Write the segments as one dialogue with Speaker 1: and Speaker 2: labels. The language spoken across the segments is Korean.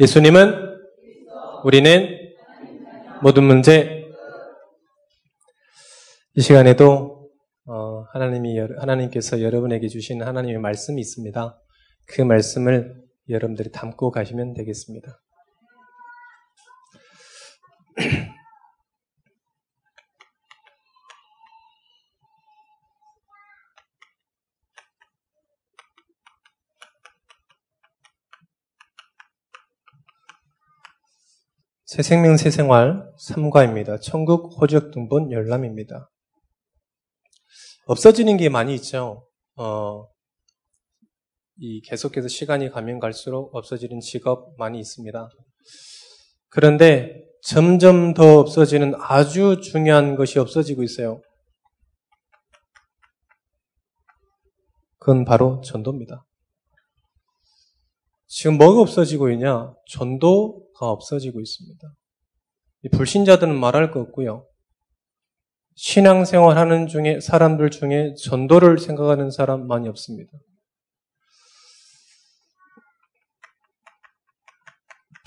Speaker 1: 예수님은 우리는 모든 문제 이 시간에도 어, 하나님이 하나님께서 여러분에게 주신 하나님의 말씀이 있습니다. 그 말씀을 여러분들이 담고 가시면 되겠습니다. 새 생명 새 생활 3과입니다. 천국 호적 등본 열람입니다. 없어지는 게 많이 있죠. 어, 이 계속해서 시간이 가면 갈수록 없어지는 직업 많이 있습니다. 그런데 점점 더 없어지는 아주 중요한 것이 없어지고 있어요. 그건 바로 전도입니다. 지금 뭐가 없어지고 있냐? 전도가 없어지고 있습니다. 불신자들은 말할 거 없고요. 신앙생활 하는 중에 사람들 중에 전도를 생각하는 사람 많이 없습니다.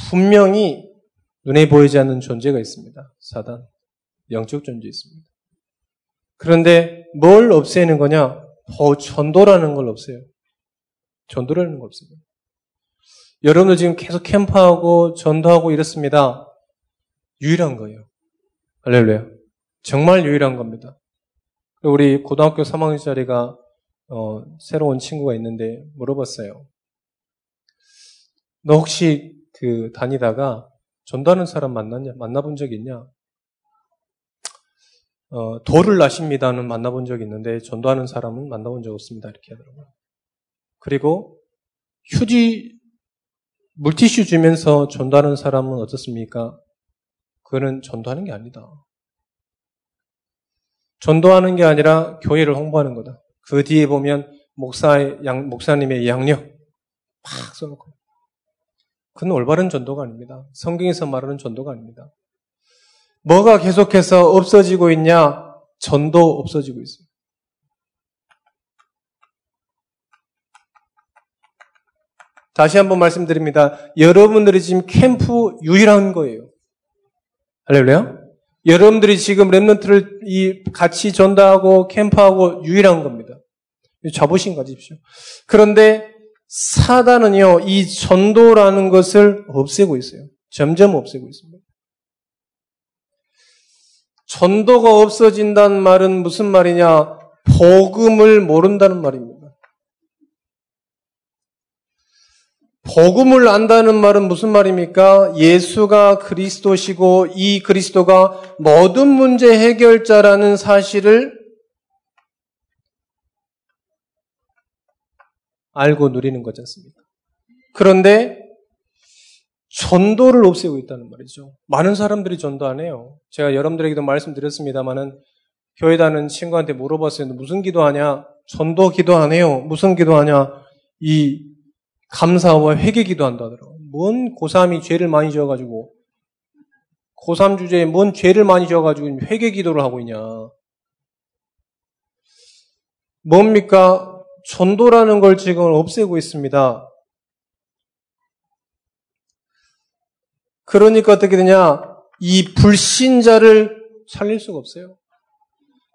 Speaker 1: 분명히 눈에 보이지 않는 존재가 있습니다. 사단. 영적 존재 있습니다. 그런데 뭘 없애는 거냐? 전도라는 걸 없애요. 전도라는 걸 없애요. 여러분들 지금 계속 캠프하고 전도하고 이렇습니다. 유일한 거예요. 할렐루야. 정말 유일한 겁니다. 우리 고등학교 3학년짜리가 어, 새로운 친구가 있는데 물어봤어요. 너 혹시 그 다니다가 전도하는 사람 만났냐? 만나본 적 있냐? 어, 돌을 나십니다는 만나본 적 있는데 전도하는 사람은 만나본 적 없습니다. 이렇게 하더라고요. 그리고 휴지 물티슈 주면서 전도하는 사람은 어떻습니까? 그거는 전도하는 게 아니다. 전도하는 게 아니라 교회를 홍보하는 거다. 그 뒤에 보면 목사의 양, 목사님의 양력 팍 써놓고. 그건 올바른 전도가 아닙니다. 성경에서 말하는 전도가 아닙니다. 뭐가 계속해서 없어지고 있냐? 전도 없어지고 있어요. 다시 한번 말씀드립니다. 여러분들이 지금 캠프 유일한 거예요. 할렐루야. 여러분들이 지금 랩런트를 이 같이 전도하고 캠프하고 유일한 겁니다. 자부심 가지십시오. 그런데 사단은요, 이 전도라는 것을 없애고 있어요. 점점 없애고 있습니다. 전도가 없어진다는 말은 무슨 말이냐? 복음을 모른다는 말입니다. 복음을 안다는 말은 무슨 말입니까? 예수가 그리스도시고 이 그리스도가 모든 문제 해결자라는 사실을 알고 누리는 거지 않습니까? 그런데 전도를 없애고 있다는 말이죠. 많은 사람들이 전도 안 해요. 제가 여러분들에게도 말씀드렸습니다만은 교회 다는 친구한테 물어봤어요. 무슨 기도하냐? 전도 기도 안 해요. 무슨 기도하냐? 이 감사와 회개 기도 한다 하더라고요. 뭔 고3이 죄를 많이 지어가지고, 고3 주제에 뭔 죄를 많이 지어가지고 회개 기도를 하고 있냐. 뭡니까? 전도라는 걸 지금 없애고 있습니다. 그러니까 어떻게 되냐? 이 불신자를 살릴 수가 없어요.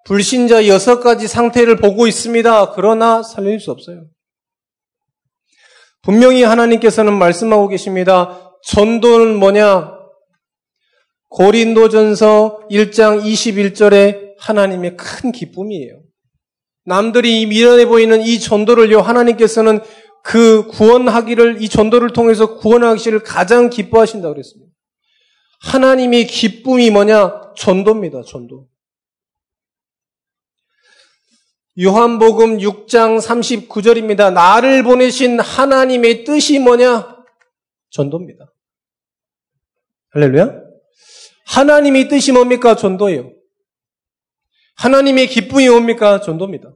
Speaker 1: 불신자 여섯 가지 상태를 보고 있습니다. 그러나 살릴 수 없어요. 분명히 하나님께서는 말씀하고 계십니다. 전도는 뭐냐? 고린도전서 1장 21절에 하나님의 큰 기쁨이에요. 남들이 미련해 보이는 이 전도를요, 하나님께서는 그 구원하기를, 이 전도를 통해서 구원하기를 가장 기뻐하신다고 그랬습니다. 하나님의 기쁨이 뭐냐? 전도입니다, 전도. 요한복음 6장 39절입니다. 나를 보내신 하나님의 뜻이 뭐냐? 전도입니다. 할렐루야? 하나님의 뜻이 뭡니까? 전도예요. 하나님의 기쁨이 뭡니까? 전도입니다.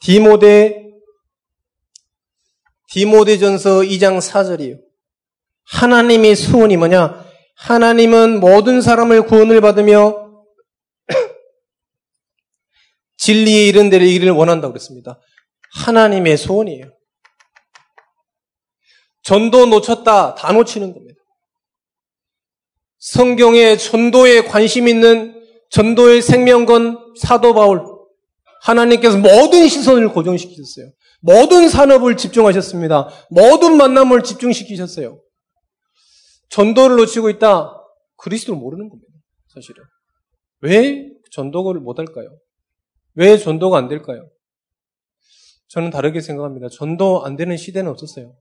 Speaker 1: 디모데 디모데전서 2장 4절이에요. 하나님의 수원이 뭐냐? 하나님은 모든 사람을 구원을 받으며 진리에 이른 데를 이기를 원한다고 그랬습니다. 하나님의 소원이에요. 전도 놓쳤다. 다 놓치는 겁니다. 성경에 전도에 관심 있는 전도의 생명건 사도 바울. 하나님께서 모든 시선을 고정시키셨어요. 모든 산업을 집중하셨습니다. 모든 만남을 집중시키셨어요. 전도를 놓치고 있다. 그리스도를 모르는 겁니다. 사실은. 왜 전도를 못할까요? 왜 전도가 안 될까요? 저는 다르게 생각합니다. 전도 안 되는 시대는 없었어요.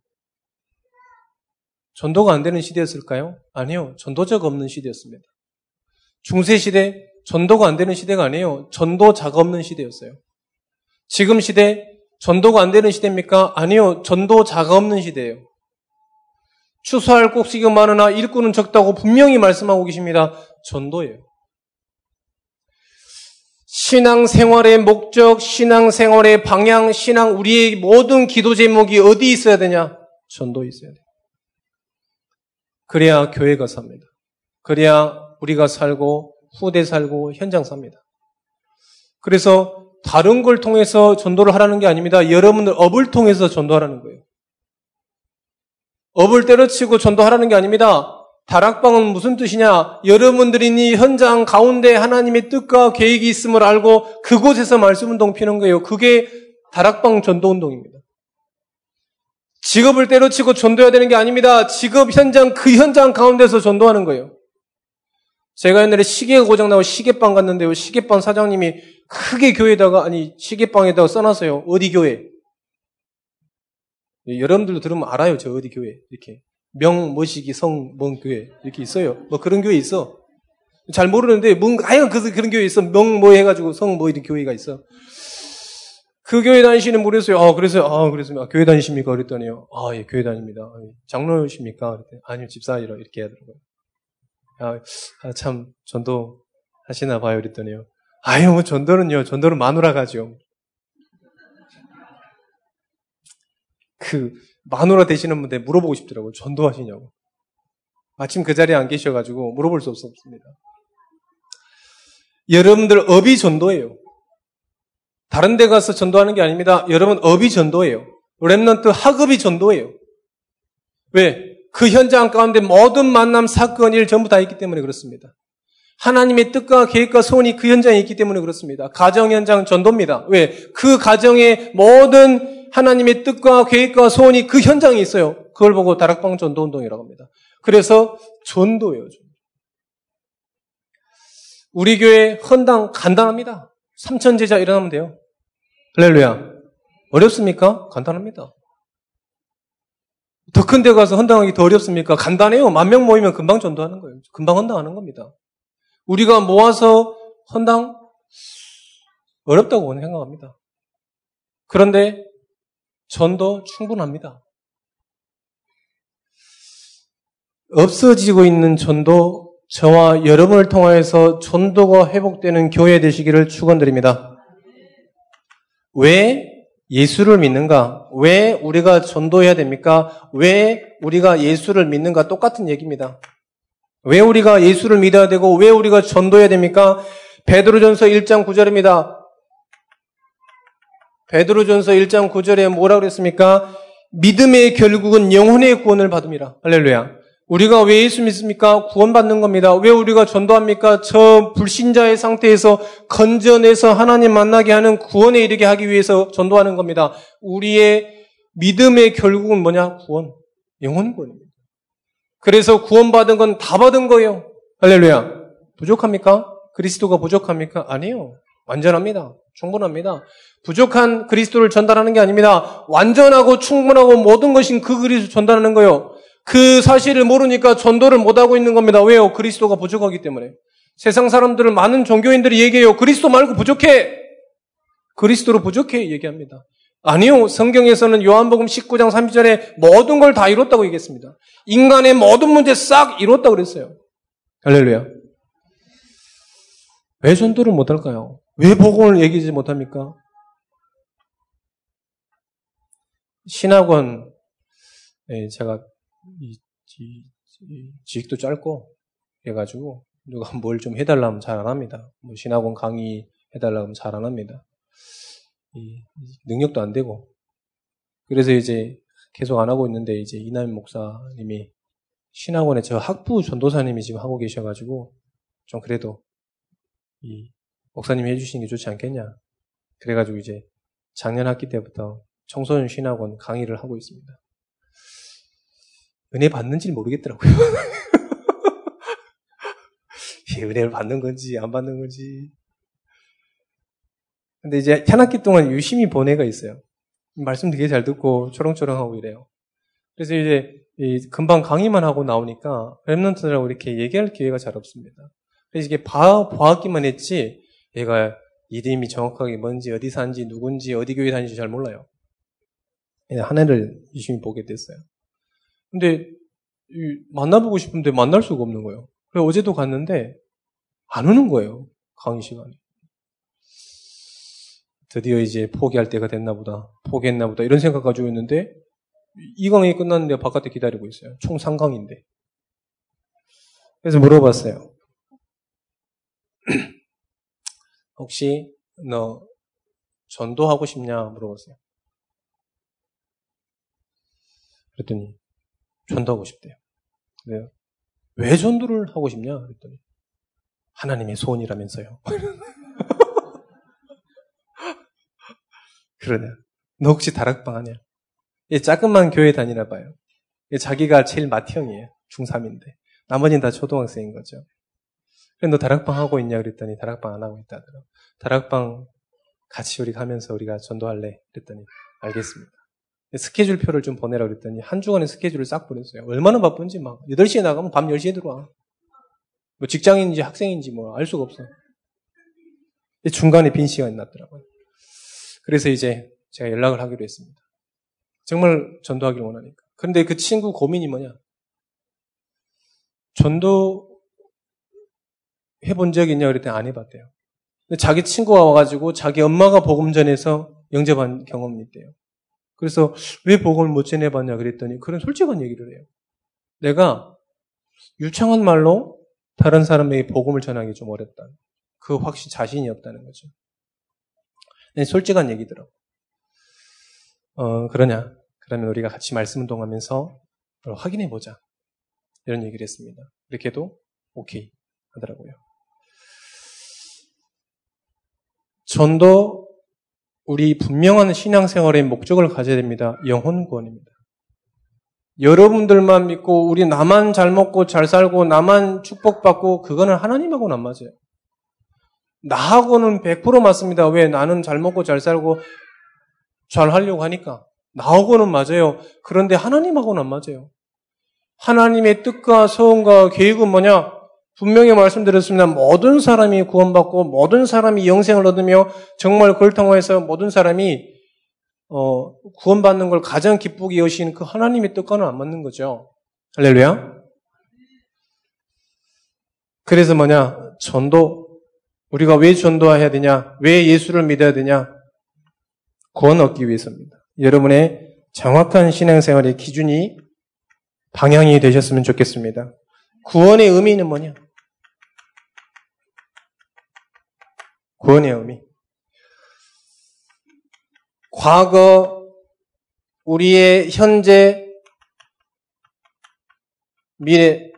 Speaker 1: 전도가 안 되는 시대였을까요? 아니요. 전도자가 없는 시대였습니다. 중세 시대 전도가 안 되는 시대가 아니에요. 전도자가 없는 시대였어요. 지금 시대 전도가 안 되는 시대입니까? 아니요. 전도자가 없는 시대예요. 추수할 곡식이 많으나 일꾼은 적다고 분명히 말씀하고 계십니다. 전도예요. 신앙생활의 목적, 신앙생활의 방향, 신앙 우리의 모든 기도 제목이 어디 있어야 되냐? 전도에 있어야 돼요. 그래야 교회가 삽니다. 그래야 우리가 살고 후대 살고 현장 삽니다. 그래서 다른 걸 통해서 전도를 하라는 게 아닙니다. 여러분들 업을 통해서 전도하라는 거예요. 업을 때려치고 전도하라는 게 아닙니다. 다락방은 무슨 뜻이냐? 여러분들이 이 현장 가운데 하나님의 뜻과 계획이 있음을 알고 그곳에서 말씀 운동 피는 거예요. 그게 다락방 전도 운동입니다. 직업을 때려치고 전도해야 되는 게 아닙니다. 직업 현장, 그 현장 가운데서 전도하는 거예요. 제가 옛날에 시계가 고장나고 시계방 갔는데요. 시계방 사장님이 크게 교회에다가, 아니, 시계방에다가 써놨어요. 어디 교회? 예, 여러분들도 들으면 알아요. 저 어디 교회. 이렇게. 명, 머시기, 성, 뭔 교회. 이렇게 있어요. 뭐 그런 교회 있어. 잘 모르는데, 뭔가, 하여간 그, 그런 교회 있어. 명, 뭐 해가지고, 성, 뭐 이런 교회가 있어. 그 교회 다니시는 모르겠어요. 아, 그래서, 아, 그래서, 아, 교회 다니십니까? 그랬더니요. 아, 예, 교회 다닙니다. 아, 장로십니까? 그랬더니, 아니요, 집사이라 이렇게 하더라고요. 아, 아, 참, 전도 하시나 봐요. 그랬더니요. 아유, 뭐, 전도는요, 전도는 마누라 가죠. 그, 마누라 되시는 분들 물어보고 싶더라고요. 전도하시냐고. 마침 그 자리에 안 계셔가지고 물어볼 수 없습니다. 여러분들 업이 전도예요. 다른 데 가서 전도하는 게 아닙니다. 여러분 업이 전도예요. Remnant 학업이 전도예요. 왜? 그 현장 가운데 모든 만남, 사건, 일 전부 다 있기 때문에 그렇습니다. 하나님의 뜻과 계획과 소원이 그 현장에 있기 때문에 그렇습니다. 가정 현장 전도입니다. 왜? 그 가정의 모든 하나님의 뜻과 계획과 소원이 그 현장에 있어요. 그걸 보고 다락방 전도 운동이라고 합니다. 그래서 전도예요. 우리 교회 헌당 간단합니다. 삼천 제자 일어나면 돼요. 할렐루야. 어렵습니까? 간단합니다. 더 큰 데 가서 헌당하기 더 어렵습니까? 간단해요. 만 명 모이면 금방 전도하는 거예요. 금방 헌당하는 겁니다. 우리가 모아서 헌당 어렵다고 생각합니다. 그런데 전도 충분합니다. 없어지고 있는 전도 저와 여러분을 통하여서 전도가 회복되는 교회 되시기를 축원드립니다. 왜 예수를 믿는가? 왜 우리가 전도해야 됩니까? 왜 우리가 예수를 믿는가? 똑같은 얘기입니다. 왜 우리가 예수를 믿어야 되고 왜 우리가 전도해야 됩니까? 베드로전서 1장 9절입니다. 베드로전서 1장 9절에 뭐라 그랬습니까? 믿음의 결국은 영혼의 구원을 받음이라. 할렐루야. 우리가 왜 예수 믿습니까? 구원받는 겁니다. 왜 우리가 전도합니까? 저 불신자의 상태에서 건져내서 하나님 만나게 하는 구원에 이르게 하기 위해서 전도하는 겁니다. 우리의 믿음의 결국은 뭐냐? 구원. 영혼 구원입니다. 그래서 구원받은 건 다 받은 거예요. 할렐루야. 부족합니까? 그리스도가 부족합니까? 아니에요. 완전합니다. 충분합니다. 부족한 그리스도를 전달하는 게 아닙니다. 완전하고 충분하고 모든 것인 그 그리스도 전달하는 거예요. 그 사실을 모르니까 전도를 못하고 있는 겁니다. 왜요? 그리스도가 부족하기 때문에. 세상 사람들은 많은 종교인들이 얘기해요. 그리스도 말고 부족해. 그리스도로 부족해 얘기합니다. 아니요. 성경에서는 요한복음 19장 30절에 모든 걸 다 이뤘다고 얘기했습니다. 인간의 모든 문제 싹 이뤘다고 그랬어요. 할렐루야. 왜 전도를 못할까요? 왜 복음을 얘기하지 못합니까? 신학원, 네, 제가 지식도 짧고 해가지고 누가 뭘 좀 해달라면 잘 안 합니다. 뭐 신학원 강의 해달라면 잘 안 합니다. 능력도 안 되고 그래서 이제 계속 안 하고 있는데 이제 이남 목사님이 신학원에 저 학부 전도사님이 지금 하고 계셔가지고 좀 그래도 이 목사님이 해주시는 게 좋지 않겠냐. 그래가지고 이제 작년 학기 때부터 청소년 신학원 강의를 하고 있습니다. 은혜 받는지는 모르겠더라고요. 은혜를 받는 건지 안 받는 건지. 근데 이제 한 학기 동안 유심히 보내가 있어요. 말씀 되게 잘 듣고 초롱초롱하고 이래요. 그래서 이제 금방 강의만 하고 나오니까 랩런트들하고 이렇게 얘기할 기회가 잘 없습니다. 그래서 이게 봐, 보았기만 했지 얘가 이름이 정확하게 뭔지 어디 사는지 누군지 어디 교회 다니는지 잘 몰라요. 한 해를 유심히 보게 됐어요. 근데 만나보고 싶은데 만날 수가 없는 거예요. 그래서 어제도 갔는데 안 오는 거예요. 강의 시간에. 드디어 이제 포기할 때가 됐나 보다. 포기했나 보다. 이런 생각 가지고 있는데 이 강의 끝났는데 바깥에 기다리고 있어요. 총 3강인데. 그래서 물어봤어요. 혹시 너 전도하고 싶냐 물어봤어요. 그랬더니 전도하고 싶대요. 그래요. 왜 전도를 하고 싶냐 그랬더니 하나님의 소원이라면서요. 그러냐. 너 혹시 다락방 하냐? 예, 작은만 교회 다니나 봐요. 예, 자기가 제일 맏형이에요. 중3인데. 나머지는 다 초등학생인 거죠. 그래, 너 다락방 하고 있냐? 그랬더니 다락방 안 하고 있다더라. 다락방 같이 우리 가면서 우리가 전도할래? 그랬더니 알겠습니다. 스케줄 표를 좀 보내라 그랬더니 한 주간의 스케줄을 싹 보냈어요. 얼마나 바쁜지 막 8시에 나가면 밤 10시에 들어와. 뭐 직장인인지 학생인지 뭐 알 수가 없어. 중간에 빈 시간이 났더라고요. 그래서 이제 제가 연락을 하기로 했습니다. 정말 전도하기를 원하니까. 그런데 그 친구 고민이 뭐냐? 전도 해본 적 있냐 그랬더니 안 해봤대요. 자기 친구가 와가지고 자기 엄마가 복음 전해서 영접한 경험이 있대요. 그래서 왜 복음을 못 전해봤냐 그랬더니 그런 솔직한 얘기를 해요. 내가 유창한 말로 다른 사람에게 복음을 전하기 좀 어렵다. 그 확신 자신이 없다는 거죠. 네, 솔직한 얘기더라고. 어, 그러냐? 그러면 우리가 같이 말씀 운동하면서 확인해 보자. 이런 얘기를 했습니다. 이렇게 도 오케이 하더라고요. 전도 우리 분명한 신앙생활의 목적을 가져야 됩니다. 영혼 구원입니다. 여러분들만 믿고 우리 나만 잘 먹고 잘 살고 나만 축복받고 그거는 하나님하고는 안 맞아요. 나하고는 100% 맞습니다. 왜? 나는 잘 먹고 잘 살고 잘 하려고 하니까. 나하고는 맞아요. 그런데 하나님하고는 안 맞아요. 하나님의 뜻과 소원과 계획은 뭐냐? 분명히 말씀드렸습니다. 모든 사람이 구원받고 모든 사람이 영생을 얻으며 정말 그걸 통해서 모든 사람이 어, 구원받는 걸 가장 기쁘게 여시는 그 하나님의 뜻과는 안 맞는 거죠. 할렐루야. 그래서 뭐냐? 전도. 우리가 왜 전도해야 되냐? 왜 예수를 믿어야 되냐? 구원 얻기 위해서입니다. 여러분의 정확한 신앙생활의 기준이 방향이 되셨으면 좋겠습니다. 구원의 의미는 뭐냐? 구원의 의미. 과거, 우리의 현재, 미래,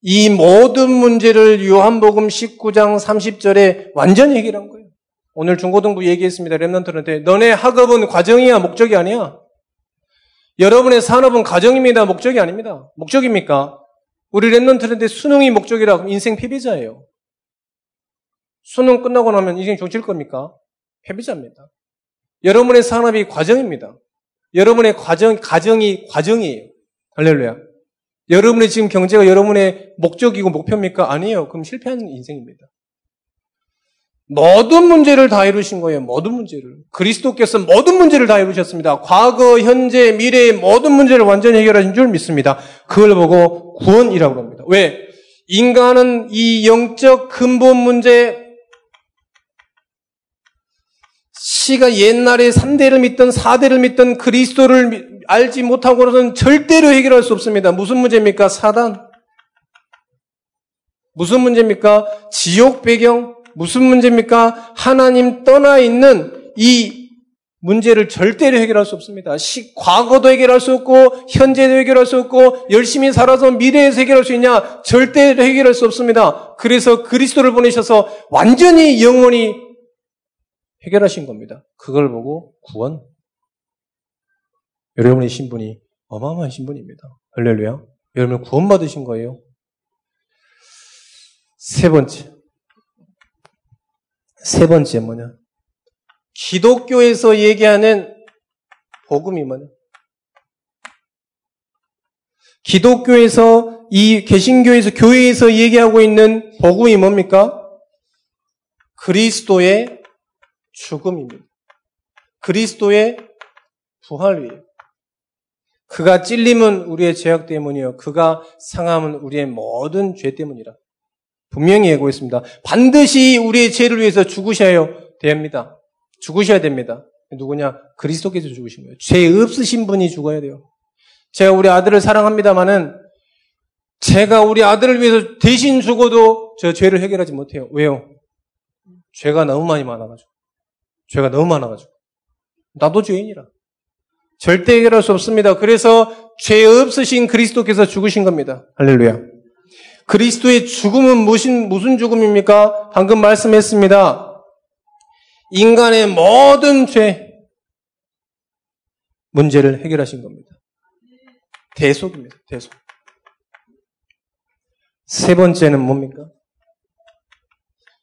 Speaker 1: 이 모든 문제를 요한복음 19장 30절에 완전히 해결한 거예요. 오늘 중고등부 얘기했습니다. 랩런트한테 너네 학업은 과정이야 목적이 아니야. 여러분의 산업은 과정입니다. 목적이 아닙니다. 목적입니까? 우리 랩런트한테 수능이 목적이라 인생 패배자예요. 수능 끝나고 나면 인생 종칠 겁니까? 패배자입니다. 여러분의 산업이 과정입니다. 여러분의 과정, 가정이 과정이에요. 할렐루야. 여러분의 지금 경제가 여러분의 목적이고 목표입니까? 아니에요. 그럼 실패하는 인생입니다. 모든 문제를 다 이루신 거예요. 모든 문제를. 그리스도께서 모든 문제를 다 이루셨습니다. 과거, 현재, 미래의 모든 문제를 완전히 해결하신 줄 믿습니다. 그걸 보고 구원이라고 합니다. 왜? 인간은 이 영적 근본 문제, 시가 옛날에 3대를 믿던 4대를 믿던 그리스도를 알지 못하고는 절대로 해결할 수 없습니다. 무슨 문제입니까? 사단. 무슨 문제입니까? 지옥 배경, 무슨 문제입니까? 하나님 떠나 있는 이 문제를 절대로 해결할 수 없습니다. 시, 과거도 해결할 수 없고, 현재도 해결할 수 없고, 열심히 살아서 미래에서 해결할 수 있냐? 절대로 해결할 수 없습니다. 그래서 그리스도를 보내셔서 완전히 영원히 해결하신 겁니다. 그걸 보고 구원. 여러분의 신분이 어마어마한 신분입니다. 할렐루야. 여러분 구원받으신 거예요. 세 번째. 세 번째 뭐냐? 기독교에서 얘기하는 복음이 뭐냐? 기독교에서 이 개신교에서 교회에서 얘기하고 있는 복음이 뭡니까? 그리스도의 죽음입니다. 그리스도의 부활이에요. 그가 찔림은 우리의 죄악 때문이요. 그가 상함은 우리의 모든 죄 때문이라. 분명히 예고했습니다. 반드시 우리의 죄를 위해서 죽으셔야 됩니다. 죽으셔야 됩니다. 누구냐? 그리스도께서 죽으신 거예요. 죄 없으신 분이 죽어야 돼요. 제가 우리 아들을 사랑합니다만은 제가 우리 아들을 위해서 대신 죽어도 저 죄를 해결하지 못해요. 왜요? 죄가 너무 많이 많아가지고. 죄가 너무 많아가지고. 나도 죄인이라. 절대 해결할 수 없습니다. 그래서 죄 없으신 그리스도께서 죽으신 겁니다. 할렐루야. 그리스도의 죽음은 무슨, 무슨 죽음입니까? 방금 말씀했습니다. 인간의 모든 죄, 문제를 해결하신 겁니다. 대속입니다. 대속. 세 번째는 뭡니까?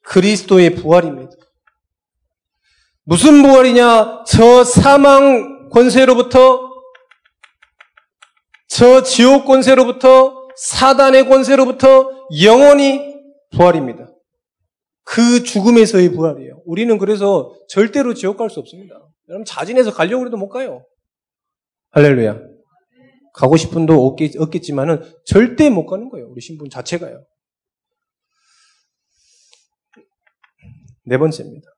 Speaker 1: 그리스도의 부활입니다. 무슨 부활이냐? 저 사망 권세로부터, 저 지옥 권세로부터, 사단의 권세로부터 영원히 부활입니다. 그 죽음에서의 부활이에요. 우리는 그래서 절대로 지옥 갈 수 없습니다. 여러분 자진해서 가려고 해도 못 가요. 할렐루야. 가고 싶은 도 없겠, 없겠지만은 절대 못 가는 거예요. 우리 신분 자체가요. 네 번째입니다.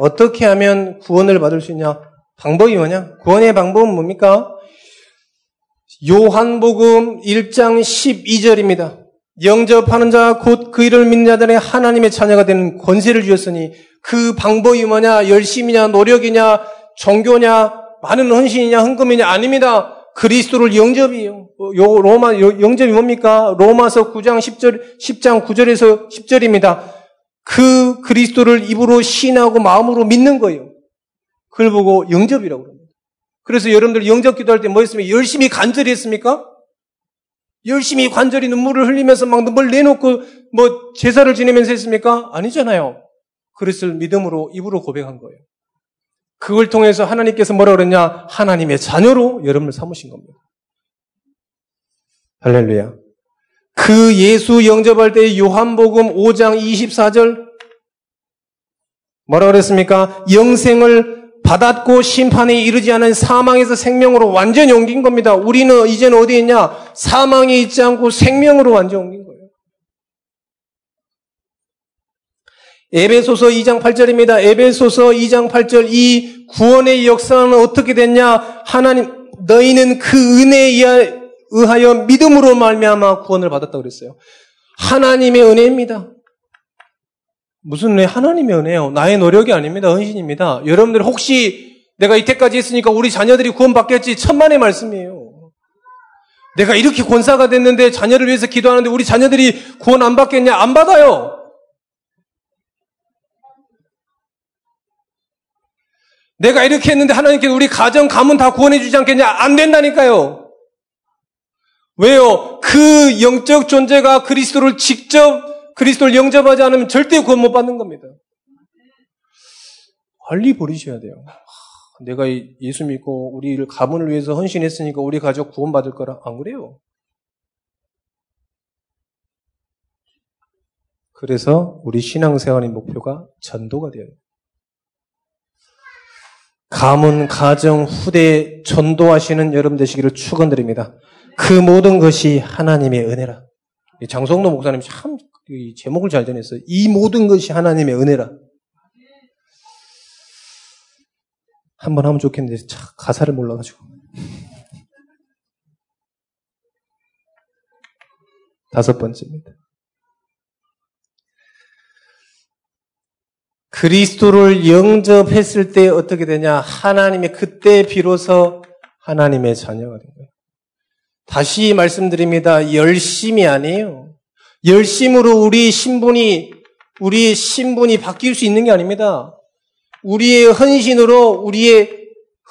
Speaker 1: 어떻게 하면 구원을 받을 수 있냐? 방법이 뭐냐? 구원의 방법은 뭡니까? 요한복음 1장 12절입니다. 영접하는 자, 곧 그 일을 믿는 자들의 하나님의 자녀가 되는 권세를 주셨으니 그 방법이 뭐냐? 열심이냐? 노력이냐? 종교냐? 많은 헌신이냐? 헌금이냐? 아닙니다. 그리스도를 영접이에요. 요 로마 영접이 뭡니까? 로마서 9장 10절 10장 9절에서 10절입니다. 그 그리스도를 입으로 신하고 마음으로 믿는 거예요. 그걸 보고 영접이라고 합니다. 그래서 여러분들 영접 기도할 때 뭐 했습니까? 열심히 간절히 했습니까? 열심히 관절이 눈물을 흘리면서 막 눈물 내놓고 뭐 제사를 지내면서 했습니까? 아니잖아요. 그리스도를 믿음으로 입으로 고백한 거예요. 그걸 통해서 하나님께서 뭐라 그랬냐? 하나님의 자녀로 여러분을 삼으신 겁니다. 할렐루야. 그 예수 영접할 때 요한복음 5장 24절 뭐라 그랬습니까? 영생을 받았고 심판에 이르지 않은 사망에서 생명으로 완전히 옮긴 겁니다. 우리는 이제는 어디 있냐? 사망에 있지 않고 생명으로 완전히 옮긴 거예요. 에베소서 2장 8절입니다. 에베소서 2장 8절 이 구원의 역사는 어떻게 됐냐? 하나님 너희는 그 은혜에 의하여 믿음으로 말미암아 구원을 받았다 그랬어요. 하나님의 은혜입니다. 무슨 은혜? 하나님의 은혜요. 나의 노력이 아닙니다. 헌신입니다. 여러분들 혹시 내가 이때까지 했으니까 우리 자녀들이 구원받겠지 천만의 말씀이에요. 내가 이렇게 권사가 됐는데 자녀를 위해서 기도하는데 우리 자녀들이 구원 안 받겠냐? 안 받아요. 내가 이렇게 했는데 하나님께서 우리 가정, 가문 다 구원해 주지 않겠냐? 안 된다니까요. 왜요? 그 영적 존재가 그리스도를 직접 그리스도를 영접하지 않으면 절대 구원 못 받는 겁니다. 빨리 버리셔야 돼요. 내가 예수 믿고 우리를 가문을 위해서 헌신했으니까 우리 가족 구원받을 거라. 안 그래요. 그래서 우리 신앙생활의 목표가 전도가 되어요. 가문, 가정, 후대 전도하시는 여러분 되시기를 축원드립니다. 그 모든 것이 하나님의 은혜라. 장성도 목사님 참 제목을 잘 전했어요. 이 모든 것이 하나님의 은혜라. 한 번 하면 좋겠는데 참 가사를 몰라가지고. 다섯 번째입니다. 그리스도를 영접했을 때 어떻게 되냐? 하나님의 그때 비로소 하나님의 자녀가 된 거예요. 다시 말씀드립니다. 열심이 아니에요. 열심으로 우리 신분이 우리의 신분이 바뀔 수 있는 게 아닙니다. 우리의 헌신으로 우리의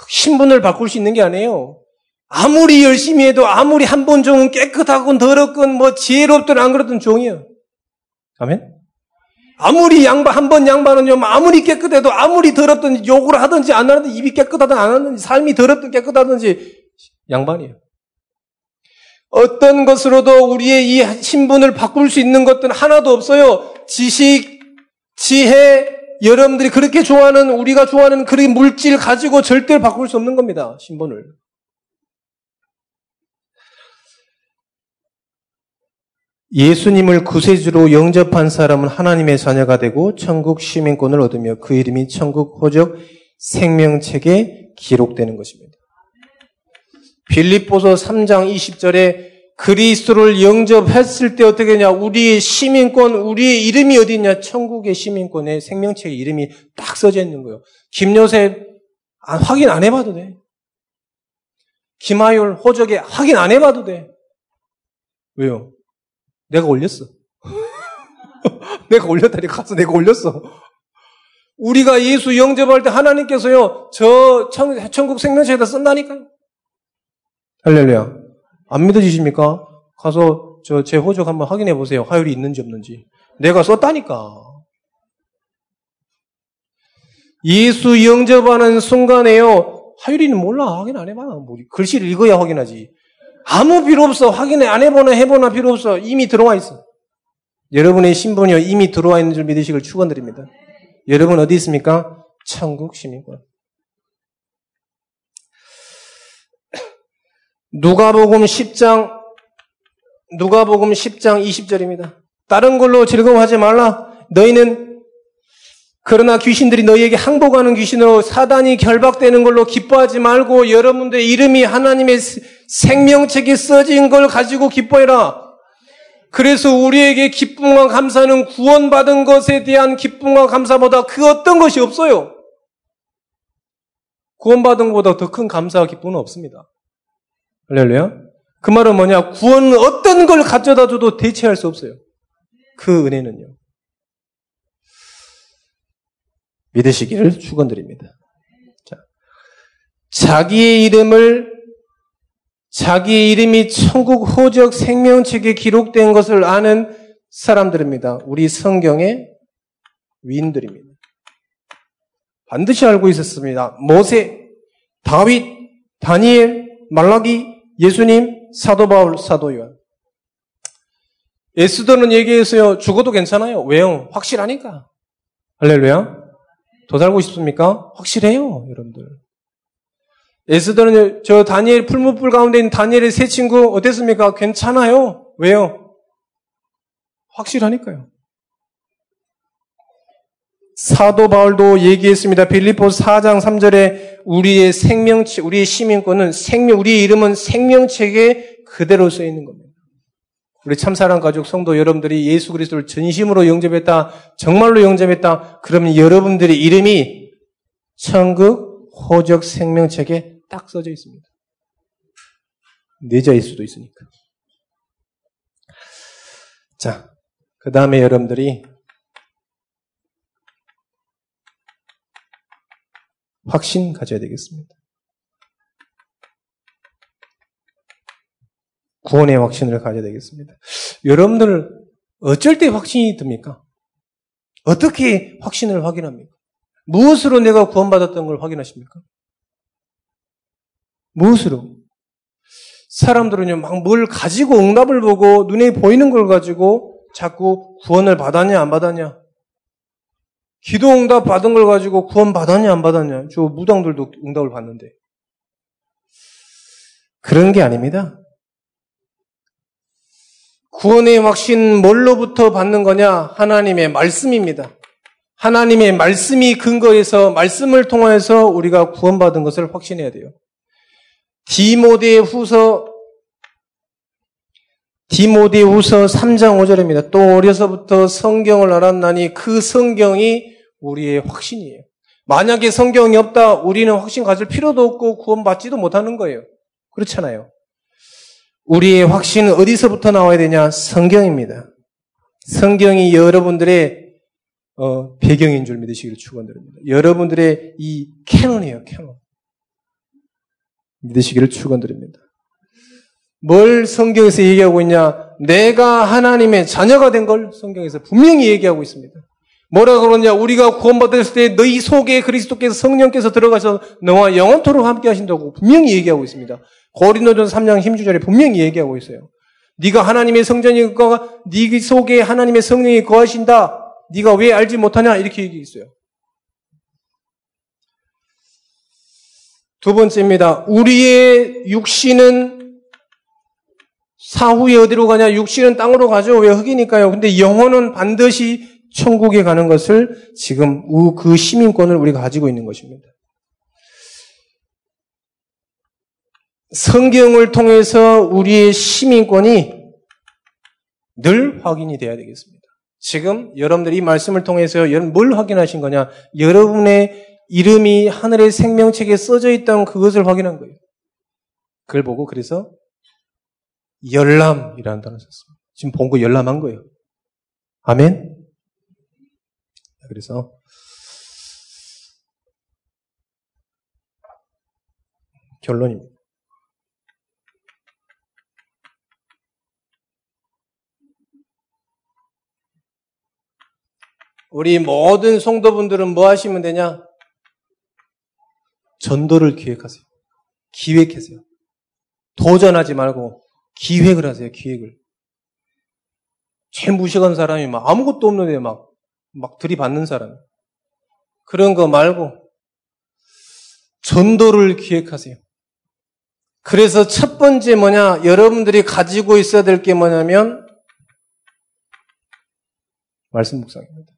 Speaker 1: 신분을 바꿀 수 있는 게 아니에요. 아무리 열심히 해도 아무리 한 번 종은 깨끗하건 더럽건 뭐 지혜롭든 안 그렇든 종이요. 아멘? 아무리 양반, 한 번 양반은 좀 아무리 깨끗해도 아무리 더럽든 욕을 하든지 안 하든지 입이 깨끗하든 안 하든지 삶이 더럽든 깨끗하든지 양반이에요. 어떤 것으로도 우리의 이 신분을 바꿀 수 있는 것들은 하나도 없어요. 지식, 지혜, 여러분들이 그렇게 좋아하는, 우리가 좋아하는 그런 물질 가지고 절대로 바꿀 수 없는 겁니다. 신분을. 예수님을 구세주로 영접한 사람은 하나님의 자녀가 되고 천국 시민권을 얻으며 그 이름이 천국 호적 생명책에 기록되는 것입니다. 빌립보서 3장 20절에 그리스도를 영접했을 때 어떻게 되냐? 우리의 시민권, 우리의 이름이 어디 있냐? 천국의 시민권에 생명책에 이름이 딱 써져 있는 거예요. 김요셉 확인 안 해봐도 돼. 김하율 호적에 확인 안 해봐도 돼. 왜요? 내가 올렸어. 내가 올렸다니까 가서 내가 올렸어. 우리가 예수 영접할 때 하나님께서요, 저 천국 생명책에다 쓴다니까요. 할렐루야. 안 믿어지십니까? 가서 저 제 호적 한번 확인해 보세요. 화율이 있는지 없는지. 내가 썼다니까. 예수 영접하는 순간에요. 화율이는 몰라. 확인 안 해봐. 뭐 글씨를 읽어야 확인하지. 아무 필요 없어. 확인 안 해보나 해보나 필요 없어. 이미 들어와 있어. 여러분의 신분이 이미 들어와 있는 줄 믿으시길 축원드립니다. 여러분 어디 있습니까? 천국 시민권. 누가복음 10장 누가복음 10장 20절입니다. 다른 걸로 즐거워하지 말라. 너희는 그러나 귀신들이 너희에게 항복하는 귀신으로 사단이 결박되는 걸로 기뻐하지 말고 여러분들의 이름이 하나님의 생명책에 써진 걸 가지고 기뻐해라. 그래서 우리에게 기쁨과 감사는 구원받은 것에 대한 기쁨과 감사보다 그 어떤 것이 없어요. 구원받은 것보다 더 큰 감사와 기쁨은 없습니다. 할렐루야. 그 말은 뭐냐? 구원은 어떤 걸 가져다 줘도 대체할 수 없어요. 그 은혜는요. 믿으시기를 축원드립니다. 자, 자기의 이름을 자기 이름이 천국 호적 생명책에 기록된 것을 아는 사람들입니다. 우리 성경의 위인들입니다. 반드시 알고 있었습니다. 모세, 다윗, 다니엘, 말라기, 예수님, 사도 바울, 사도 요한. 에스더는 얘기했어요. 죽어도 괜찮아요. 왜요? 확실하니까. 할렐루야. 더 살고 싶습니까? 확실해요, 여러분들. 에스더는 저 다니엘 풀무불 가운데 있는 다니엘의 세 친구 어땠습니까? 괜찮아요. 왜요? 확실하니까요. 사도 바울도 얘기했습니다. 빌리포 4장 3절에 우리의 생명체, 우리의 시민권은 생명, 우리의 이름은 생명책에 그대로 써 있는 겁니다. 우리 참사랑 가족 성도 여러분들이 예수 그리스도를 전심으로 영접했다, 정말로 영접했다, 그러면 여러분들의 이름이 천국 호적 생명책에 딱 써져 있습니다. 내자일 수도 있으니까. 자, 그 다음에 여러분들이 확신 가져야 되겠습니다. 구원의 확신을 가져야 되겠습니다. 여러분들 어쩔 때 확신이 듭니까? 어떻게 확신을 확인합니까? 무엇으로 내가 구원받았던 걸 확인하십니까? 무엇으로? 사람들은요, 막 뭘 가지고 응답을 보고 눈에 보이는 걸 가지고 자꾸 구원을 받았냐, 안 받았냐? 기도 응답 받은 걸 가지고 구원 받았냐, 안 받았냐? 저 무당들도 응답을 받는데. 그런 게 아닙니다. 구원의 확신 뭘로부터 받는 거냐? 하나님의 말씀입니다. 하나님의 말씀이 근거해서 말씀을 통해서 우리가 구원받은 것을 확신해야 돼요. 디모데 후서 디모데 후서 3장 5절입니다. 또 어려서부터 성경을 알았나니 그 성경이 우리의 확신이에요. 만약에 성경이 없다, 우리는 확신 가질 필요도 없고 구원받지도 못하는 거예요. 그렇잖아요. 우리의 확신은 어디서부터 나와야 되냐? 성경입니다. 성경이 여러분들의 어, 배경인 줄 믿으시기를 축원드립니다. 여러분들의 이 canon이에요, canon. 믿으시기를 축원드립니다. 뭘 성경에서 얘기하고 있냐? 내가 하나님의 자녀가 된 걸 성경에서 분명히 얘기하고 있습니다. 뭐라 그러냐? 우리가 구원받았을 때 너희 속에 그리스도께서 성령께서 들어가서 너와 영원토록 함께 하신다고 분명히 얘기하고 있습니다. 고린도전 3장 힘주절에 분명히 얘기하고 있어요. 네가 하나님의 성전이 거가 네 속에 하나님의 성령이 거하신다. 네가 왜 알지 못하냐? 이렇게 얘기했어요. 두 번째입니다. 우리의 육신은 사후에 어디로 가냐? 육신은 땅으로 가죠. 왜 흙이니까요. 근데 영혼은 반드시 천국에 가는 것을 지금 그 시민권을 우리가 가지고 있는 것입니다. 성경을 통해서 우리의 시민권이 늘 확인이 돼야 되겠습니다. 지금 여러분들이 이 말씀을 통해서 뭘 확인하신 거냐? 여러분의 이름이 하늘의 생명책에 써져 있다는 그것을 확인한 거예요. 그걸 보고 그래서 열람이라는 단어 를 썼습니다. 지금 본거 열람한 거예요. 아멘? 그래서 결론입니다. 우리 모든 성도분들은 뭐 하시면 되냐? 전도를 기획하세요. 기획하세요. 도전하지 말고 기획을 하세요. 기획을. 제일 무식한 사람이 막 아무것도 없는데 막, 막 들이받는 사람. 그런 거 말고 전도를 기획하세요. 그래서 첫 번째 뭐냐? 여러분들이 가지고 있어야 될 게 뭐냐면 말씀 묵상입니다.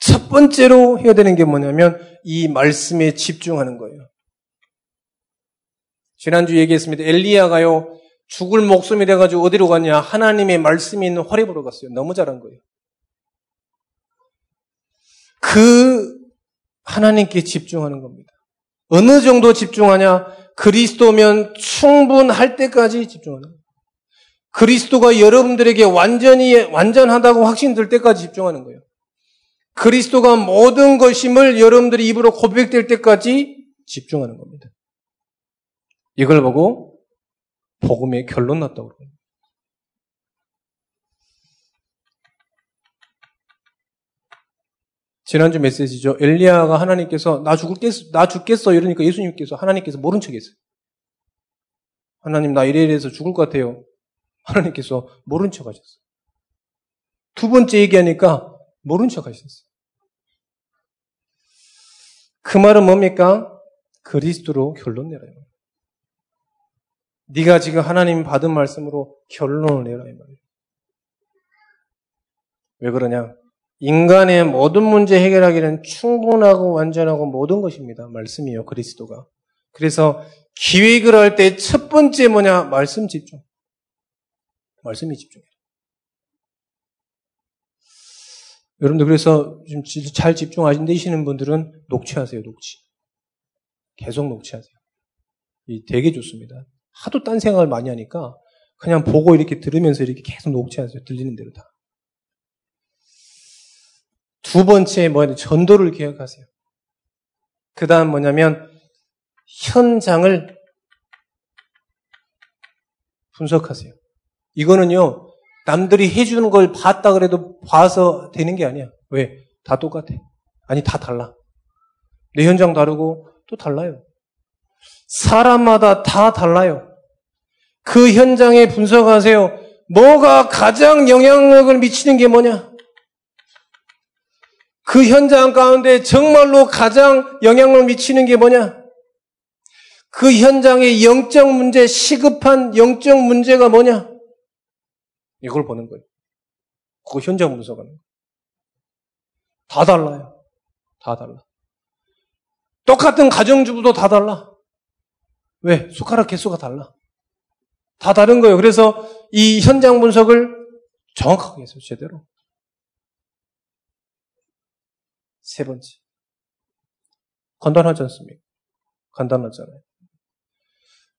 Speaker 1: 첫 번째로 해야 되는 게 뭐냐면 이 말씀에 집중하는 거예요. 지난주 얘기했습니다. 엘리야가요, 죽을 목숨이 돼가지고 어디로 갔냐? 하나님의 말씀이 있는 화립으로 갔어요. 너무 잘한 거예요. 그 하나님께 집중하는 겁니다. 어느 정도 집중하냐? 그리스도면 충분할 때까지 집중하는 거예요. 그리스도가 여러분들에게 완전히 완전하다고 확신될 때까지 집중하는 거예요. 그리스도가 모든 것임을 여러분들이 입으로 고백될 때까지 집중하는 겁니다. 이걸 보고 복음의 결론 났다고 그러요 지난주 메시지죠. 엘리야가 하나님께서 나 죽겠어, 나 죽겠어 이러니까 예수님께서 하나님께서 모른 척했어요. 하나님 나 이래 이래서 죽을 것 같아요. 하나님께서 모른 척 하셨어요. 두 번째 얘기하니까 모른 척 하셨어요. 그 말은 뭡니까? 그리스도로 결론 내라. 네가 지금 하나님 받은 말씀으로 결론을 내라 이 말이에요. 왜 그러냐? 인간의 모든 문제 해결하기는 충분하고 완전하고 모든 것입니다. 말씀이요, 그리스도가. 그래서 기획을 할 때 첫 번째 뭐냐? 말씀 집중. 말씀이 집중해. 여러분들 그래서 좀잘 집중하시는 분들은 녹취하세요, 녹취. 계속 녹취하세요. 이 되게 좋습니다. 하도 딴 생각을 많이 하니까 그냥 보고 이렇게 들으면서 이렇게 계속 녹취하세요. 들리는 대로 다. 두 번째 뭐냐 전도를 기억하세요. 그 다음 뭐냐면 현장을 분석하세요. 이거는요 남들이 해주는 걸 봤다 그래도 봐서 되는 게 아니야. 왜? 다 똑같아. 아니, 다 달라. 내 현장 다르고 또 달라요. 사람마다 다 달라요. 그 현장에 분석하세요. 뭐가 가장 영향력을 미치는 게 뭐냐? 그 현장 가운데 정말로 가장 영향을 미치는 게 뭐냐? 그 현장의 영적 문제, 시급한 영적 문제가 뭐냐? 이걸 보는 거예요. 그거 현장 분석하는 거예요. 다 달라요. 다 달라. 똑같은 가정주부도 다 달라. 왜? 숟가락 개수가 달라. 다 다른 거예요. 그래서 이 현장 분석을 정확하게 해서 제대로. 세 번째. 간단하지 않습니까? 간단하잖아요.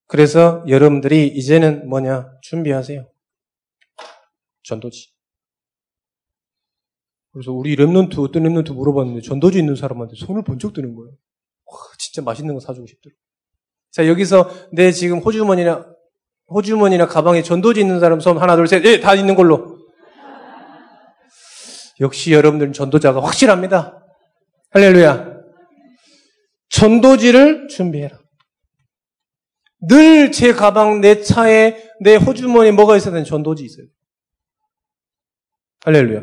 Speaker 1: 그래서 여러분들이 이제는 뭐냐? 준비하세요. 전도지. 그래서 우리 Remnant, 어떤 Remnant 물어봤는데 전도지 있는 사람한테 손을 번쩍 드는 거예요. 와, 진짜 맛있는 거 사주고 싶더라고. 자, 여기서 내 지금 호주머니나, 호주머니나 가방에 전도지 있는 사람 손 하나, 둘, 셋, 예, 다 있는 걸로. 역시 여러분들은 전도자가 확실합니다. 할렐루야. 전도지를 준비해라. 늘 제 가방, 내 차에, 내 호주머니에 뭐가 있어야 되는 전도지 있어요. 할렐루야.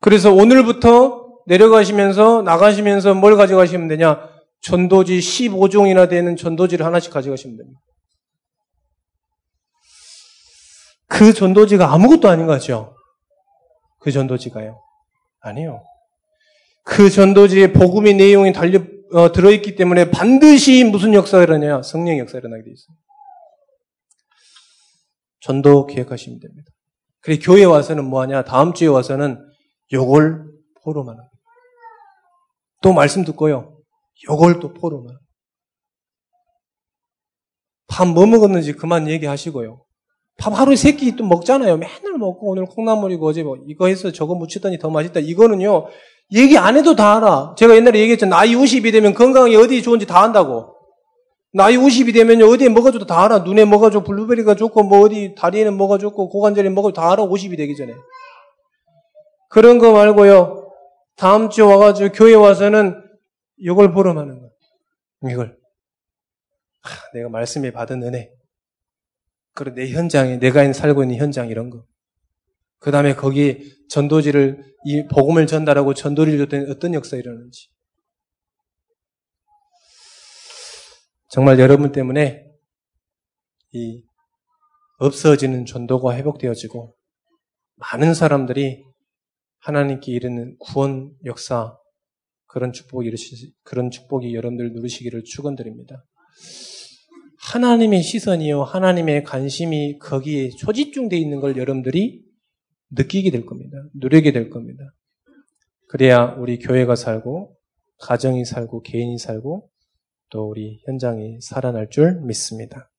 Speaker 1: 그래서 오늘부터 내려가시면서, 나가시면서 뭘 가져가시면 되냐? 전도지 15종이나 되는 전도지를 하나씩 가져가시면 됩니다. 그 전도지가 아무것도 아닌 거죠. 그 전도지가요. 아니요. 그 전도지에 복음의 내용이 달려 어, 들어있기 때문에 반드시 무슨 역사가 일어나냐? 성령 역사가 일어나게 돼 있어요. 전도 기획하시면 됩니다. 그래 교회 와서는 뭐하냐? 다음 주에 와서는 요걸 포로만. 또 말씀 듣고요. 요걸 또 포로만. 밥 뭐 먹었는지 그만 얘기하시고요. 밥 하루에 세 끼 또 먹잖아요. 맨날 먹고 오늘 콩나물이고 어제 뭐 이거 해서 저거 무치더니 더 맛있다. 이거는요. 얘기 안 해도 다 알아. 제가 옛날에 얘기했잖아. 나이 50이 되면 건강이 어디 좋은지 다 안다고. 나이 50이 되면 어디에 좋다 다 알아. 눈에 좋고 블루베리가 좋고 뭐 어디 다리에는 뭐가 좋고 고관절에 뭐가 다 알아. 50이 되기 전에. 그런 거 말고요. 다음 주에 와가지고 교회 와서는 이걸 보러 하는 거야. 이걸. 하, 내가 말씀에 받은 은혜. 그리고 내 현장에, 내가 살고 있는 현장 이런 거. 그 다음에 거기 전도지를, 이 복음을 전달하고 전도를 줬더니 어떤 역사 일어나는지. 정말 여러분 때문에 이 없어지는 전도가 회복되어지고 많은 사람들이 하나님께 이르는 구원 역사 그런 축복이 이르시 그런 축복이 여러분들 누리시기를 축원드립니다. 하나님의 시선이요, 하나님의 관심이 거기에 초집중되어 있는 걸 여러분들이 느끼게 될 겁니다. 누리게 될 겁니다. 그래야 우리 교회가 살고, 가정이 살고, 개인이 살고, 또 우리 현장이 살아날 줄 믿습니다.